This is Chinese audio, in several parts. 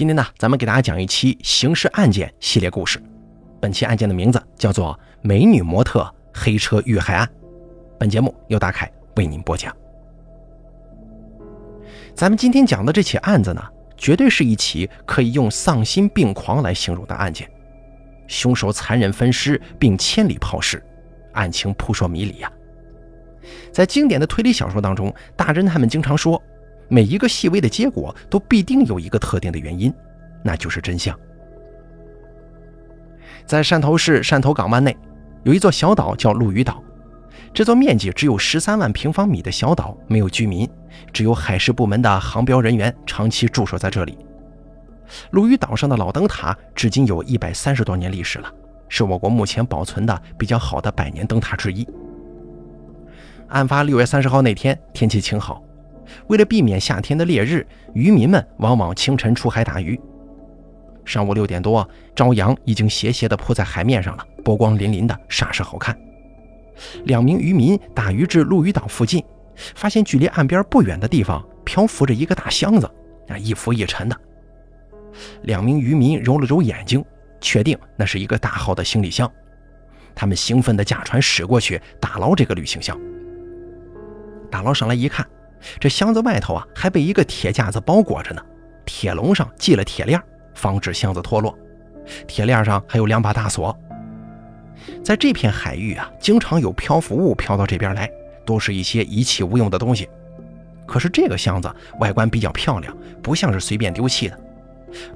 今天呢，咱们给大家讲一期刑事案件系列故事。本期案件的名字叫做《美女模特黑车遇害案》。本节目由大凯为您播讲。咱们今天讲的这起案子呢，绝对是一起可以用丧心病狂来形容的案件。凶手残忍分尸并千里抛尸，案情扑朔迷离呀。在经典的推理小说当中，大侦探们经常说。每一个细微的结果都必定有一个特定的原因，那就是真相。在汕头市汕头港湾内，有一座小岛叫陆屿岛。这座面积只有十三万平方米的小岛没有居民，只有海事部门的航标人员长期驻守在这里。陆屿岛上的老灯塔至今有一百三十多年历史了，是我国目前保存的比较好的百年灯塔之一。案发六月三十号那天，天气晴好。为了避免夏天的烈日，渔民们往往清晨出海打鱼。上午六点多，朝阳已经斜斜地铺在海面上了，波光粼粼的，煞是好看。两名渔民打鱼至陆屿岛附近，发现距离岸边不远的地方漂浮着一个大箱子，啊，一浮一沉的。两名渔民揉了揉眼睛，确定那是一个大号的行李箱。他们兴奋地驾船驶过去，打捞这个旅行箱。打捞上来一看。这箱子外头啊，还被一个铁架子包裹着呢，铁笼上系了铁链，防止箱子脱落。铁链上还有两把大锁。在这片海域啊，经常有漂浮物飘到这边来，都是一些遗弃无用的东西。可是这个箱子外观比较漂亮，不像是随便丢弃的，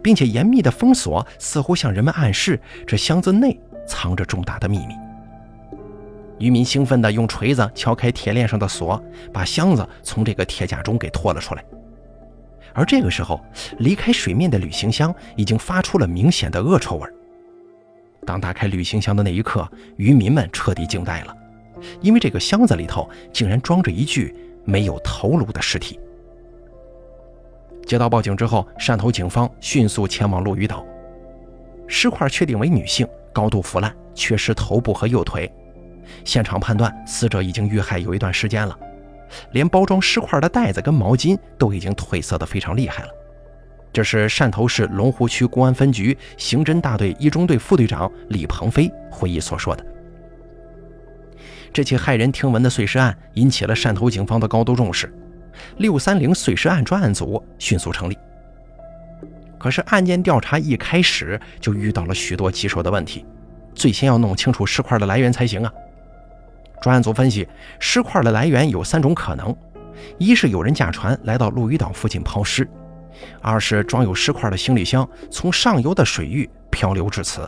并且严密的封锁似乎向人们暗示，这箱子内藏着重大的秘密。渔民兴奋地用锤子敲开铁链上的锁，把箱子从这个铁架中给拖了出来。而这个时候，离开水面的旅行箱已经发出了明显的恶臭味。当打开旅行箱的那一刻，渔民们彻底惊呆了，因为这个箱子里头竟然装着一具没有头颅的尸体。接到报警之后，汕头警方迅速前往陆屿岛。尸块确定为女性，高度腐烂，缺失头部和右腿。现场判断，死者已经遇害有一段时间了，连包装尸块的袋子跟毛巾都已经褪色的非常厉害了。这是汕头市龙湖区公安分局刑侦大队一中队副队长李鹏飞回忆所说的。这起骇人听闻的碎尸案引起了汕头警方的高度重视，六三零碎尸案专案组迅速成立。可是案件调查一开始就遇到了许多棘手的问题，最先要弄清楚尸块的来源才行啊。专案组分析，尸块的来源有三种可能：一是有人驾船来到陆屿岛附近抛尸；二是装有尸块的行李箱从上游的水域漂流至此；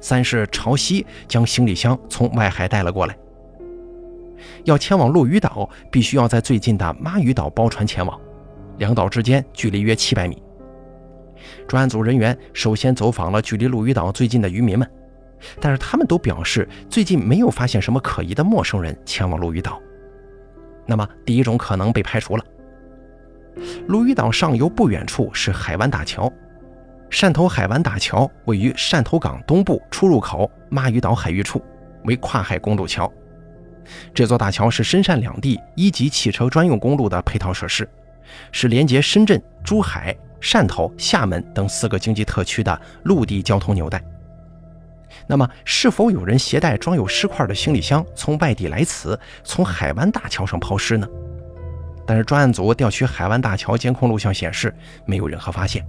三是潮汐将行李箱从外海带了过来。要前往陆屿岛，必须要在最近的妈屿岛包船前往，两岛之间距离约七百米。专案组人员首先走访了距离陆屿岛最近的渔民们。但是他们都表示，最近没有发现什么可疑的陌生人前往陆屿岛。那么，第一种可能被排除了。陆屿岛上游不远处是海湾大桥，汕头海湾大桥位于汕头港东部出入口妈屿岛海域处，为跨海公路桥。这座大桥是深汕两地一级汽车专用公路的配套设施，是连接深圳、珠海、汕头、厦门等四个经济特区的陆地交通纽带。那么，是否有人携带装有尸块的行李箱从外地来此，从海湾大桥上抛尸呢？但是专案组调取海湾大桥监控录像显示，没有任何发现。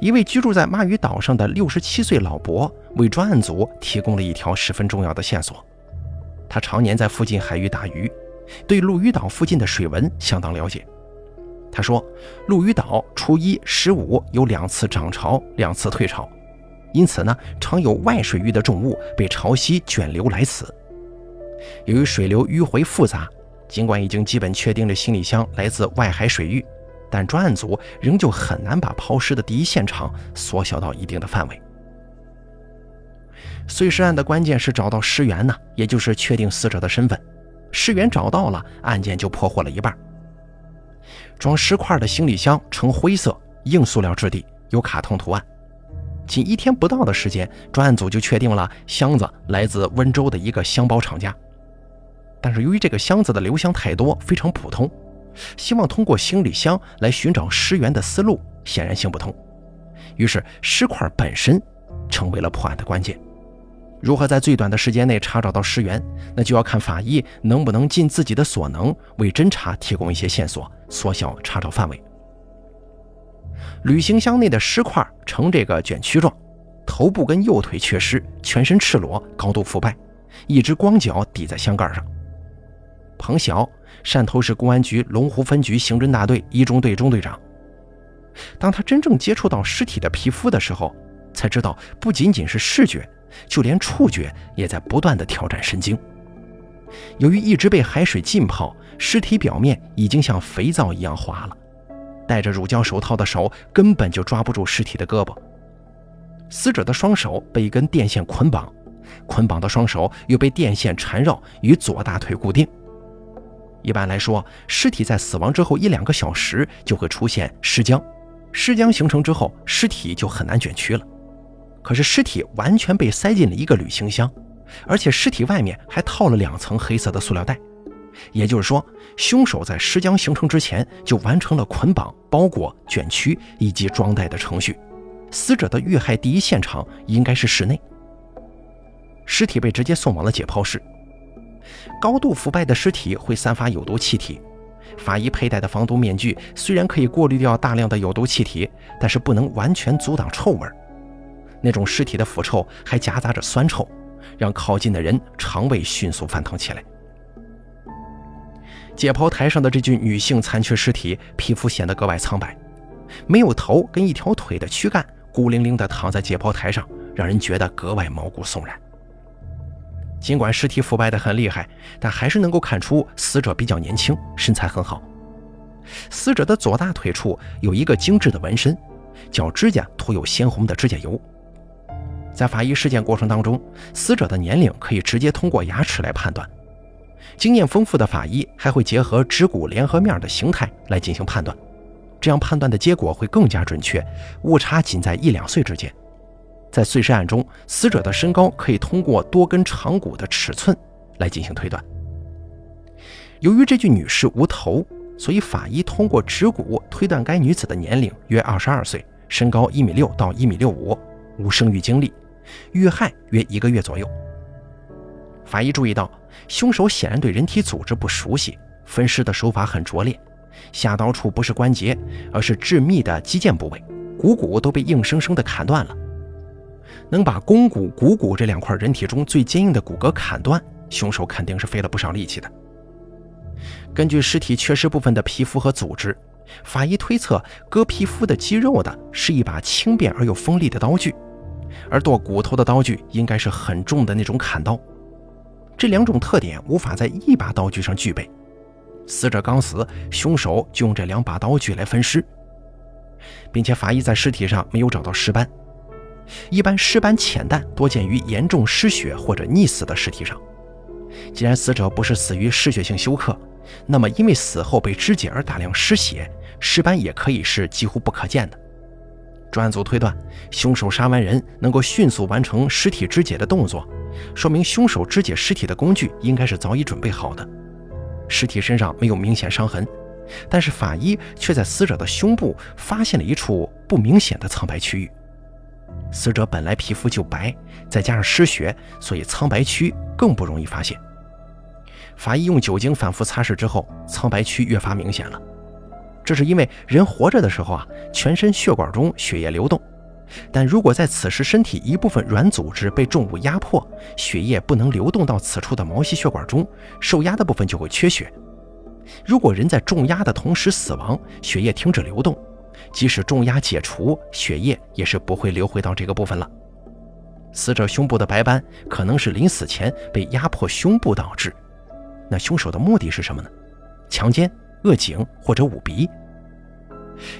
一位居住在妈屿岛上的六十七岁老伯为专案组提供了一条十分重要的线索。他常年在附近海域打鱼，对陆屿岛附近的水文相当了解。他说，陆屿岛初一、十五有两次涨潮，两次退潮。因此呢，常有外水域的重物被潮汐卷流来此。由于水流迂回复杂，尽管已经基本确定了行李箱来自外海水域，但专案组仍旧很难把抛尸的第一现场缩小到一定的范围。碎尸案的关键是找到尸源呢，也就是确定死者的身份。尸源找到了，案件就破获了一半。装尸块的行李箱呈灰色硬塑料质地，有卡通图案。仅一天不到的时间，专案组就确定了箱子来自温州的一个箱包厂家。但是由于这个箱子的流箱太多，非常普通，希望通过行李箱来寻找尸源的思路显然行不通。于是，尸块本身成为了破案的关键。如何在最短的时间内查找到尸源，那就要看法医能不能尽自己的所能为侦查提供一些线索，缩小查找范围。旅行箱内的尸块呈这个卷曲状，头部跟右腿缺失，全身赤裸，高度腐败，一只光脚抵在箱盖上。彭晓，汕头市公安局龙湖分局刑侦大队一中队中队长。当他真正接触到尸体的皮肤的时候，才知道不仅仅是视觉。就连触觉也在不断的挑战神经。由于一直被海水浸泡，尸体表面已经像肥皂一样滑了。戴着乳胶手套的手根本就抓不住尸体的胳膊。死者的双手被一根电线捆绑，捆绑的双手又被电线缠绕，与左大腿固定。一般来说，尸体在死亡之后一两个小时就会出现尸僵，尸僵形成之后，尸体就很难卷曲了。可是尸体完全被塞进了一个旅行箱，而且尸体外面还套了两层黑色的塑料袋，也就是说，凶手在尸僵形成之前就完成了捆绑、包裹、卷曲以及装袋的程序。死者的遇害第一现场应该是室内。尸体被直接送往了解剖室。高度腐败的尸体会散发有毒气体，法医佩戴的防毒面具虽然可以过滤掉大量的有毒气体，但是不能完全阻挡臭味。那种尸体的腐臭还夹杂着酸臭，让靠近的人肠胃迅速翻腾起来。解剖台上的这具女性残缺尸体，皮肤显得格外苍白，没有头跟一条腿的躯干，孤零零地躺在解剖台上，让人觉得格外毛骨悚然。尽管尸体腐败得很厉害，但还是能够看出死者比较年轻，身材很好。死者的左大腿处有一个精致的纹身，脚指甲涂有鲜红的指甲油。在法医尸检过程当中，死者的年龄可以直接通过牙齿来判断。经验丰富的法医还会结合指骨联合面的形态来进行判断，这样判断的结果会更加准确，误差仅在一两岁之间。在碎尸案中，死者的身高可以通过多根长骨的尺寸来进行推断。由于这具女尸无头，所以法医通过指骨推断该女子的年龄约二十二岁，身高一米六到一米六五，无生育经历。遇害约一个月左右。法医注意到，凶手显然对人体组织不熟悉，分尸的手法很拙劣。下刀处不是关节，而是致密的肌腱部位，股骨都被硬生生的砍断了。能把肱骨、股骨这两块人体中最坚硬的骨骼砍断，凶手肯定是费了不少力气的。根据尸体缺失部分的皮肤和组织，法医推测，割皮肤的肌肉的是一把轻便而又锋利的刀具。而剁骨头的刀具应该是很重的那种砍刀，这两种特点无法在一把刀具上具备。死者刚死，凶手就用这两把刀具来分尸，并且法医在尸体上没有找到尸斑。一般尸斑浅淡，多见于严重失血或者溺死的尸体上。既然死者不是死于失血性休克，那么因为死后被肢解而大量失血，尸斑也可以是几乎不可见的。专案组推断，凶手杀完人能够迅速完成尸体肢解的动作，说明凶手肢解尸体的工具应该是早已准备好的。尸体身上没有明显伤痕，但是法医却在死者的胸部发现了一处不明显的苍白区域。死者本来皮肤就白，再加上失血，所以苍白区更不容易发现。法医用酒精反复擦拭之后，苍白区越发明显了。这是因为人活着的时候啊，全身血管中血液流动，但如果在此时身体一部分软组织被重物压迫，血液不能流动到此处的毛细血管中，受压的部分就会缺血。如果人在重压的同时死亡，血液停止流动，即使重压解除，血液也是不会流回到这个部分了。死者胸部的白斑可能是临死前被压迫胸部导致，那凶手的目的是什么呢？强奸？扼颈或者捂鼻。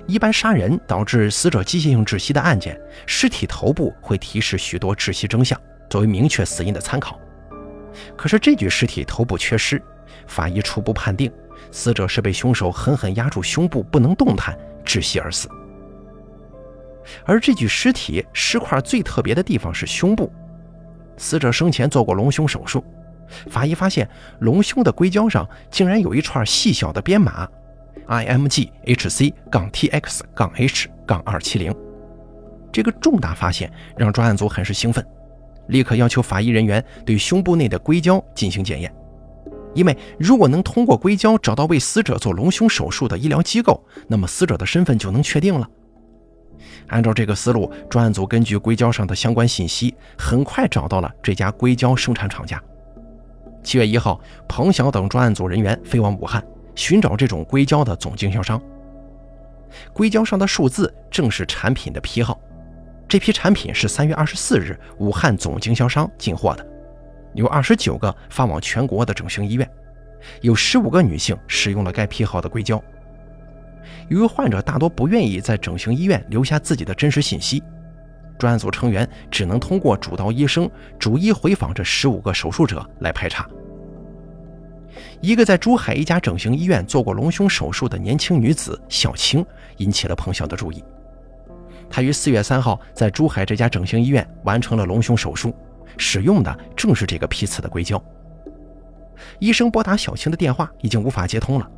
一般杀人导致死者机械性窒息的案件，尸体头部会提示许多窒息征象，作为明确死因的参考。可是这具尸体头部缺失，法医初步判定死者是被凶手狠狠压住胸部不能动弹窒息而死。而这具尸体尸块最特别的地方是胸部，死者生前做过隆胸手术。法医发现隆胸的硅胶上竟然有一串细小的编码，IMG HC 杠 TX 杠 H 杠二七零。这个重大发现让专案组很是兴奋，立刻要求法医人员对胸部内的硅胶进行检验。因为如果能通过硅胶找到为死者做隆胸手术的医疗机构，那么死者的身份就能确定了。按照这个思路，专案组根据硅胶上的相关信息，很快找到了这家硅胶生产厂家。七月一号，彭晓等专案组人员飞往武汉，寻找这种硅胶的总经销商。硅胶上的数字正是产品的批号。这批产品是三月二十四日武汉总经销商进货的，有二十九个发往全国的整形医院，有十五个女性使用了该批号的硅胶。由于患者大多不愿意在整形医院留下自己的真实信息，专案组成员只能通过主刀医生逐一回访这十五个手术者来排查。一个在珠海一家整形医院做过隆胸手术的年轻女子小青引起了彭晓的注意。她于四月三号在珠海这家整形医院完成了隆胸手术，使用的正是这个批次的硅胶。医生拨打小青的电话已经无法接通了，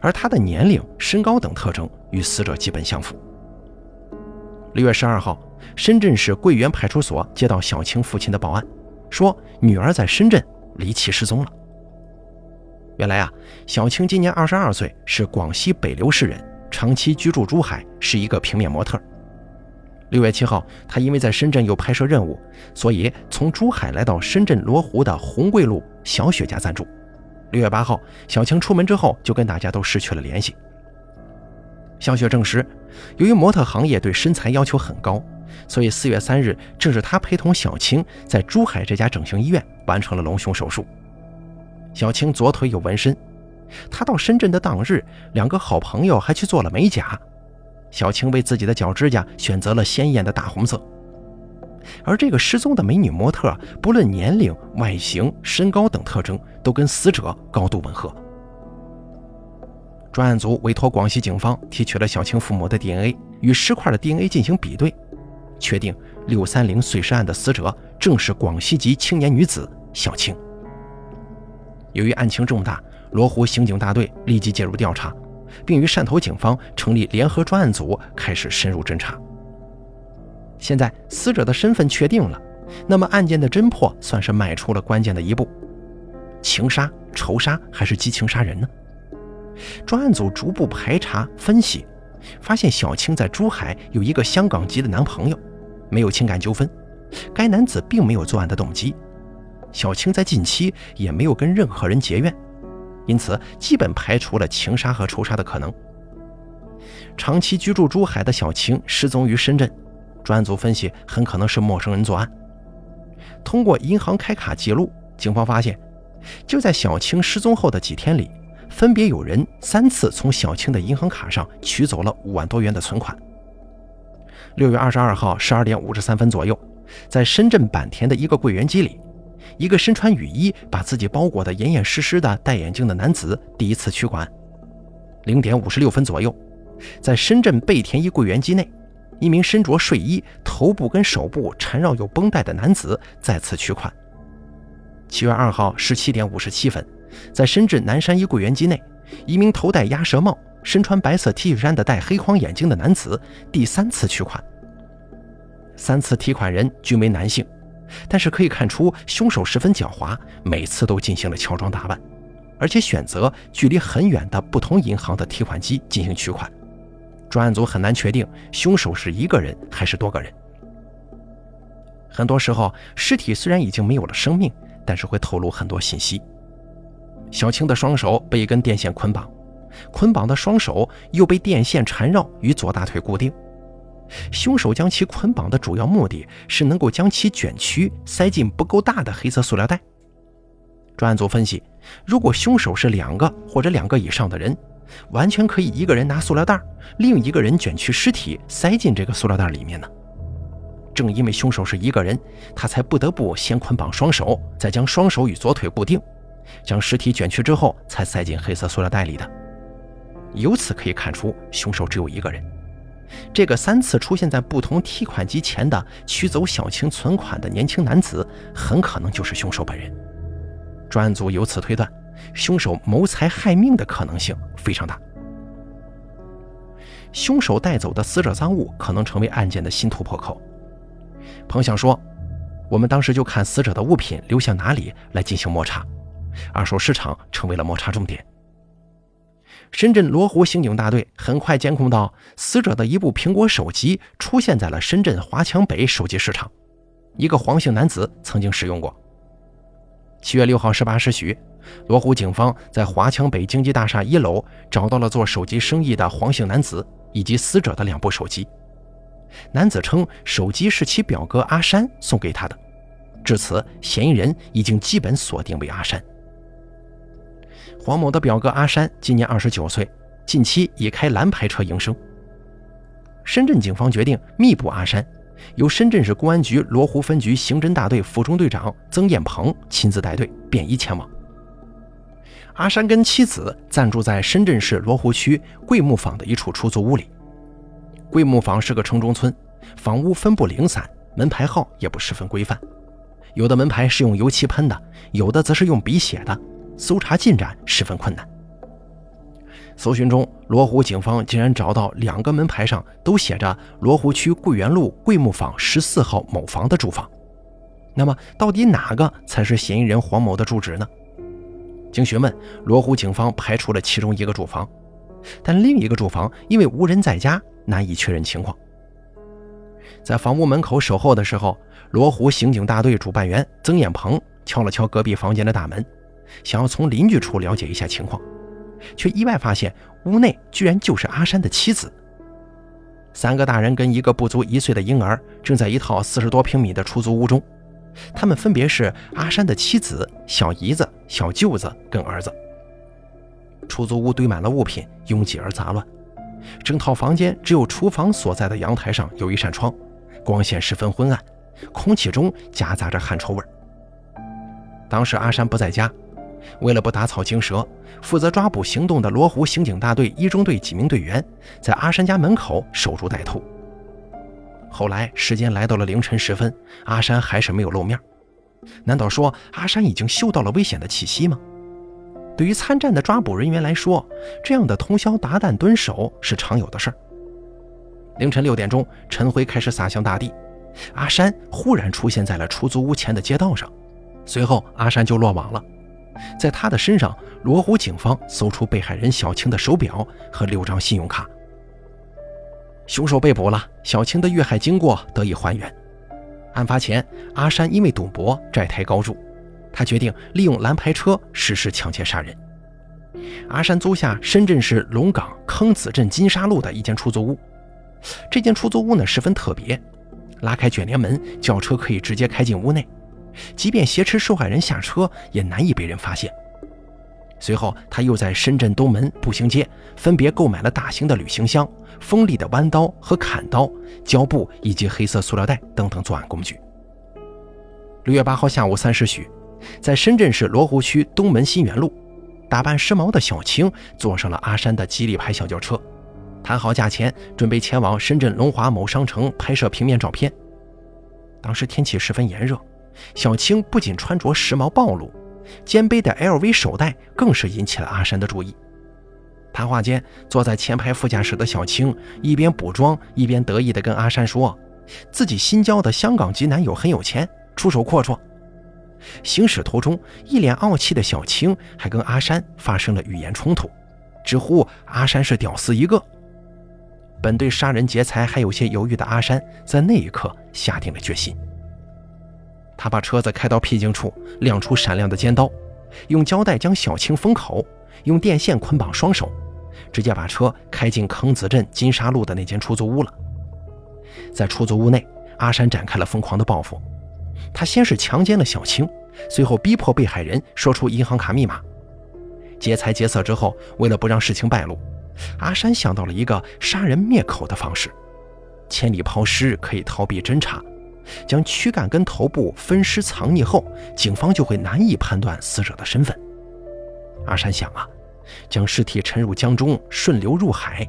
而她的年龄、身高等特征与死者基本相符。六月十二号，深圳市桂园派出所接到小青父亲的报案，说女儿在深圳离奇失踪了。原来啊，小青今年二十二岁，是广西北流市人，长期居住珠海，是一个平面模特。六月七号，她因为在深圳有拍摄任务，所以从珠海来到深圳罗湖的红桂路小雪家暂住。六月八号，小青出门之后就跟大家都失去了联系。小雪证实，由于模特行业对身材要求很高，所以四月三日正是他陪同小青在珠海这家整形医院完成了隆胸手术。小青左腿有纹身，她到深圳的当日，两个好朋友还去做了美甲。小青为自己的脚指甲选择了鲜艳的大红色，而这个失踪的美女模特，不论年龄、外形、身高等特征，都跟死者高度吻合。专案组委托广西警方提取了小青父母的 DNA，与尸块的 DNA 进行比对，确定六三零碎尸案的死者正是广西籍青年女子小青。由于案情重大，罗湖刑警大队立即介入调查。并与汕头警方成立联合专案组，开始深入侦查。现在死者的身份确定了，那么案件的侦破算是迈出了关键的一步。情杀、仇杀还是激情杀人呢？专案组逐步排查分析，发现小青在珠海有一个香港籍的男朋友，没有情感纠纷。该男子并没有作案的动机，小青在近期也没有跟任何人结怨。因此，基本排除了情杀和仇杀的可能。长期居住珠海的小青失踪于深圳，专案组分析很可能是陌生人作案。通过银行开卡记录，警方发现，就在小青失踪后的几天里，分别有人三次从小青的银行卡上取走了五万多元的存款。六月二十二号十二点五十三分左右，在深圳坂田的一个柜员机里。一个身穿雨衣、把自己包裹得严严实实的戴眼镜的男子第一次取款。零点五十六分左右，在深圳贝田一柜员机内，一名身着睡衣、头部跟手部缠绕有绷带的男子再次取款。七月二号十七点五十七分，在深圳南山一柜员机内，一名头戴鸭舌帽、身穿白色 T 恤衫的戴黑框眼镜的男子第三次取款。三次提款人均为男性。但是可以看出，凶手十分狡猾，每次都进行了乔装打扮，而且选择距离很远的不同银行的提款机进行取款。专案组很难确定凶手是一个人还是多个人。很多时候，尸体虽然已经没有了生命，但是会透露很多信息。小青的双手被一根电线捆绑，捆绑的双手又被电线缠绕，与左大腿固定。凶手将其捆绑的主要目的是能够将其卷曲塞进不够大的黑色塑料袋。专案组分析，如果凶手是两个或者两个以上的人，完全可以一个人拿塑料袋，另一个人卷曲尸体塞进这个塑料袋里面呢。正因为凶手是一个人，他才不得不先捆绑双手，再将双手与左腿固定，将尸体卷曲之后才塞进黑色塑料袋里的。由此可以看出，凶手只有一个人。这个三次出现在不同提款机前的取走小青存款的年轻男子，很可能就是凶手本人。专案组由此推断，凶手谋财害命的可能性非常大。凶手带走的死者赃物可能成为案件的新突破口。彭想说：“我们当时就看死者的物品流向哪里来进行摸查，二手市场成为了摸查重点。”深圳罗湖刑警大队很快监控到死者的一部苹果手机出现在了深圳华强北手机市场，一个黄姓男子曾经使用过。七月六号十八时许，罗湖警方在华强北经济大厦一楼找到了做手机生意的黄姓男子以及死者的两部手机。男子称手机是其表哥阿山送给他的，至此嫌疑人已经基本锁定为阿山。黄某的表哥阿山今年二十九岁，近期以开蓝牌车营生。深圳警方决定密捕阿山，由深圳市公安局罗湖分局刑侦大队副中队长曾艳鹏亲自带队，便衣前往。阿山跟妻子暂住在深圳市罗湖区桂木坊的一处出租屋里。桂木坊是个城中村，房屋分布零散，门牌号也不十分规范，有的门牌是用油漆喷的，有的则是用笔写的。搜查进展十分困难。搜寻中，罗湖警方竟然找到两个门牌上都写着罗湖区桂园路桂木坊十四号某房的住房。那么，到底哪个才是嫌疑人黄某的住址呢？经询问，罗湖警方排除了其中一个住房，但另一个住房因为无人在家，难以确认情况。在房屋门口守候的时候，罗湖刑警大队主办员曾艳鹏敲了敲隔壁房间的大门。想要从邻居处了解一下情况，却意外发现屋内居然就是阿山的妻子。三个大人跟一个不足一岁的婴儿正在一套四十多平米的出租屋中，他们分别是阿山的妻子、小姨子、小舅子跟儿子。出租屋堆满了物品，拥挤而杂乱，整套房间只有厨房所在的阳台上有一扇窗，光线十分昏暗，空气中夹杂着汗臭味。当时阿山不在家。为了不打草惊蛇，负责抓捕行动的罗湖刑警大队一中队几名队员在阿山家门口守株待兔。后来时间来到了凌晨时分，阿山还是没有露面。难道说阿山已经嗅到了危险的气息吗？对于参战的抓捕人员来说，这样的通宵达旦蹲守是常有的事儿。凌晨六点钟，晨辉开始洒向大地，阿山忽然出现在了出租屋前的街道上，随后阿山就落网了。在他的身上，罗湖警方搜出被害人小青的手表和六张信用卡。凶手被捕了，小青的遇害经过得以还原。案发前，阿山因为赌博债台高筑，他决定利用蓝牌车实施抢劫杀人。阿山租下深圳市龙岗坑子镇金沙路的一间出租屋，这间出租屋呢十分特别，拉开卷帘门，轿车可以直接开进屋内。即便挟持受害人下车，也难以被人发现。随后，他又在深圳东门步行街分别购买了大型的旅行箱、锋利的弯刀和砍刀、胶布以及黑色塑料袋等等作案工具。六月八号下午三时许，在深圳市罗湖区东门新源路，打扮时髦的小青坐上了阿山的吉利牌小轿车，谈好价钱，准备前往深圳龙华某商城拍摄平面照片。当时天气十分炎热。小青不仅穿着时髦暴露，肩背的 LV 手袋更是引起了阿山的注意。谈话间，坐在前排副驾驶的小青一边补妆，一边得意地跟阿山说：“自己新交的香港籍男友很有钱，出手阔绰。”行驶途中，一脸傲气的小青还跟阿山发生了语言冲突，直呼阿山是屌丝一个。本对杀人劫财还有些犹豫的阿山，在那一刻下定了决心。他把车子开到僻静处，亮出闪亮的尖刀，用胶带将小青封口，用电线捆绑双手，直接把车开进坑子镇金沙路的那间出租屋了。在出租屋内，阿山展开了疯狂的报复。他先是强奸了小青，随后逼迫被害人说出银行卡密码。劫财劫色之后，为了不让事情败露，阿山想到了一个杀人灭口的方式：千里抛尸可以逃避侦查。将躯干跟头部分尸藏匿后，警方就会难以判断死者的身份。阿山想啊，将尸体沉入江中，顺流入海，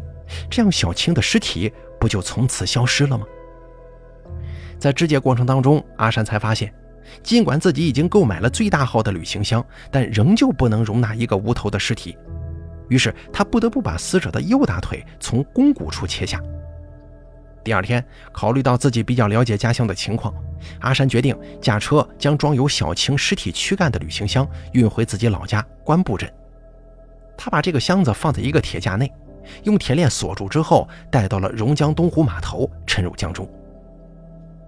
这样小青的尸体不就从此消失了吗？在肢解过程当中，阿山才发现，尽管自己已经购买了最大号的旅行箱，但仍旧不能容纳一个无头的尸体。于是他不得不把死者的右大腿从肱骨处切下。第二天，考虑到自己比较了解家乡的情况，阿山决定驾车将装有小晴尸体躯干的旅行箱运回自己老家关布镇。他把这个箱子放在一个铁架内，用铁链锁住之后，带到了榕江东湖码头，沉入江中。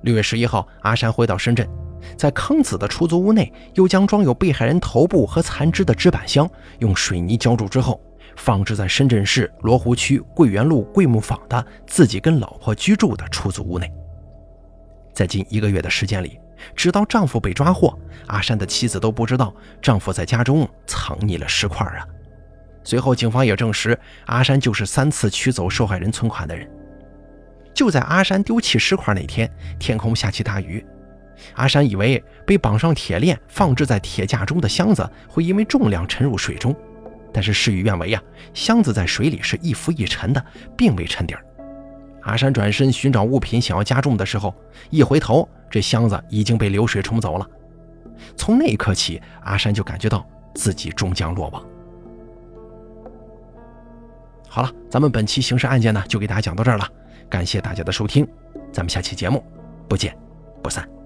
六月十一号，阿山回到深圳，在坑子的出租屋内，又将装有被害人头部和残肢的纸板箱用水泥浇筑之后。放置在深圳市罗湖区桂园路桂木坊的自己跟老婆居住的出租屋内。在近一个月的时间里，直到丈夫被抓获，阿山的妻子都不知道丈夫在家中藏匿了尸块啊。随后，警方也证实，阿山就是三次取走受害人存款的人。就在阿山丢弃尸块那天，天空下起大雨，阿山以为被绑上铁链放置在铁架中的箱子会因为重量沉入水中。但是事与愿违呀，箱子在水里是一浮一沉的，并未沉底儿。阿山转身寻找物品，想要加重的时候，一回头，这箱子已经被流水冲走了。从那一刻起，阿山就感觉到自己终将落网。好了，咱们本期刑事案件呢，就给大家讲到这儿了。感谢大家的收听，咱们下期节目不见不散。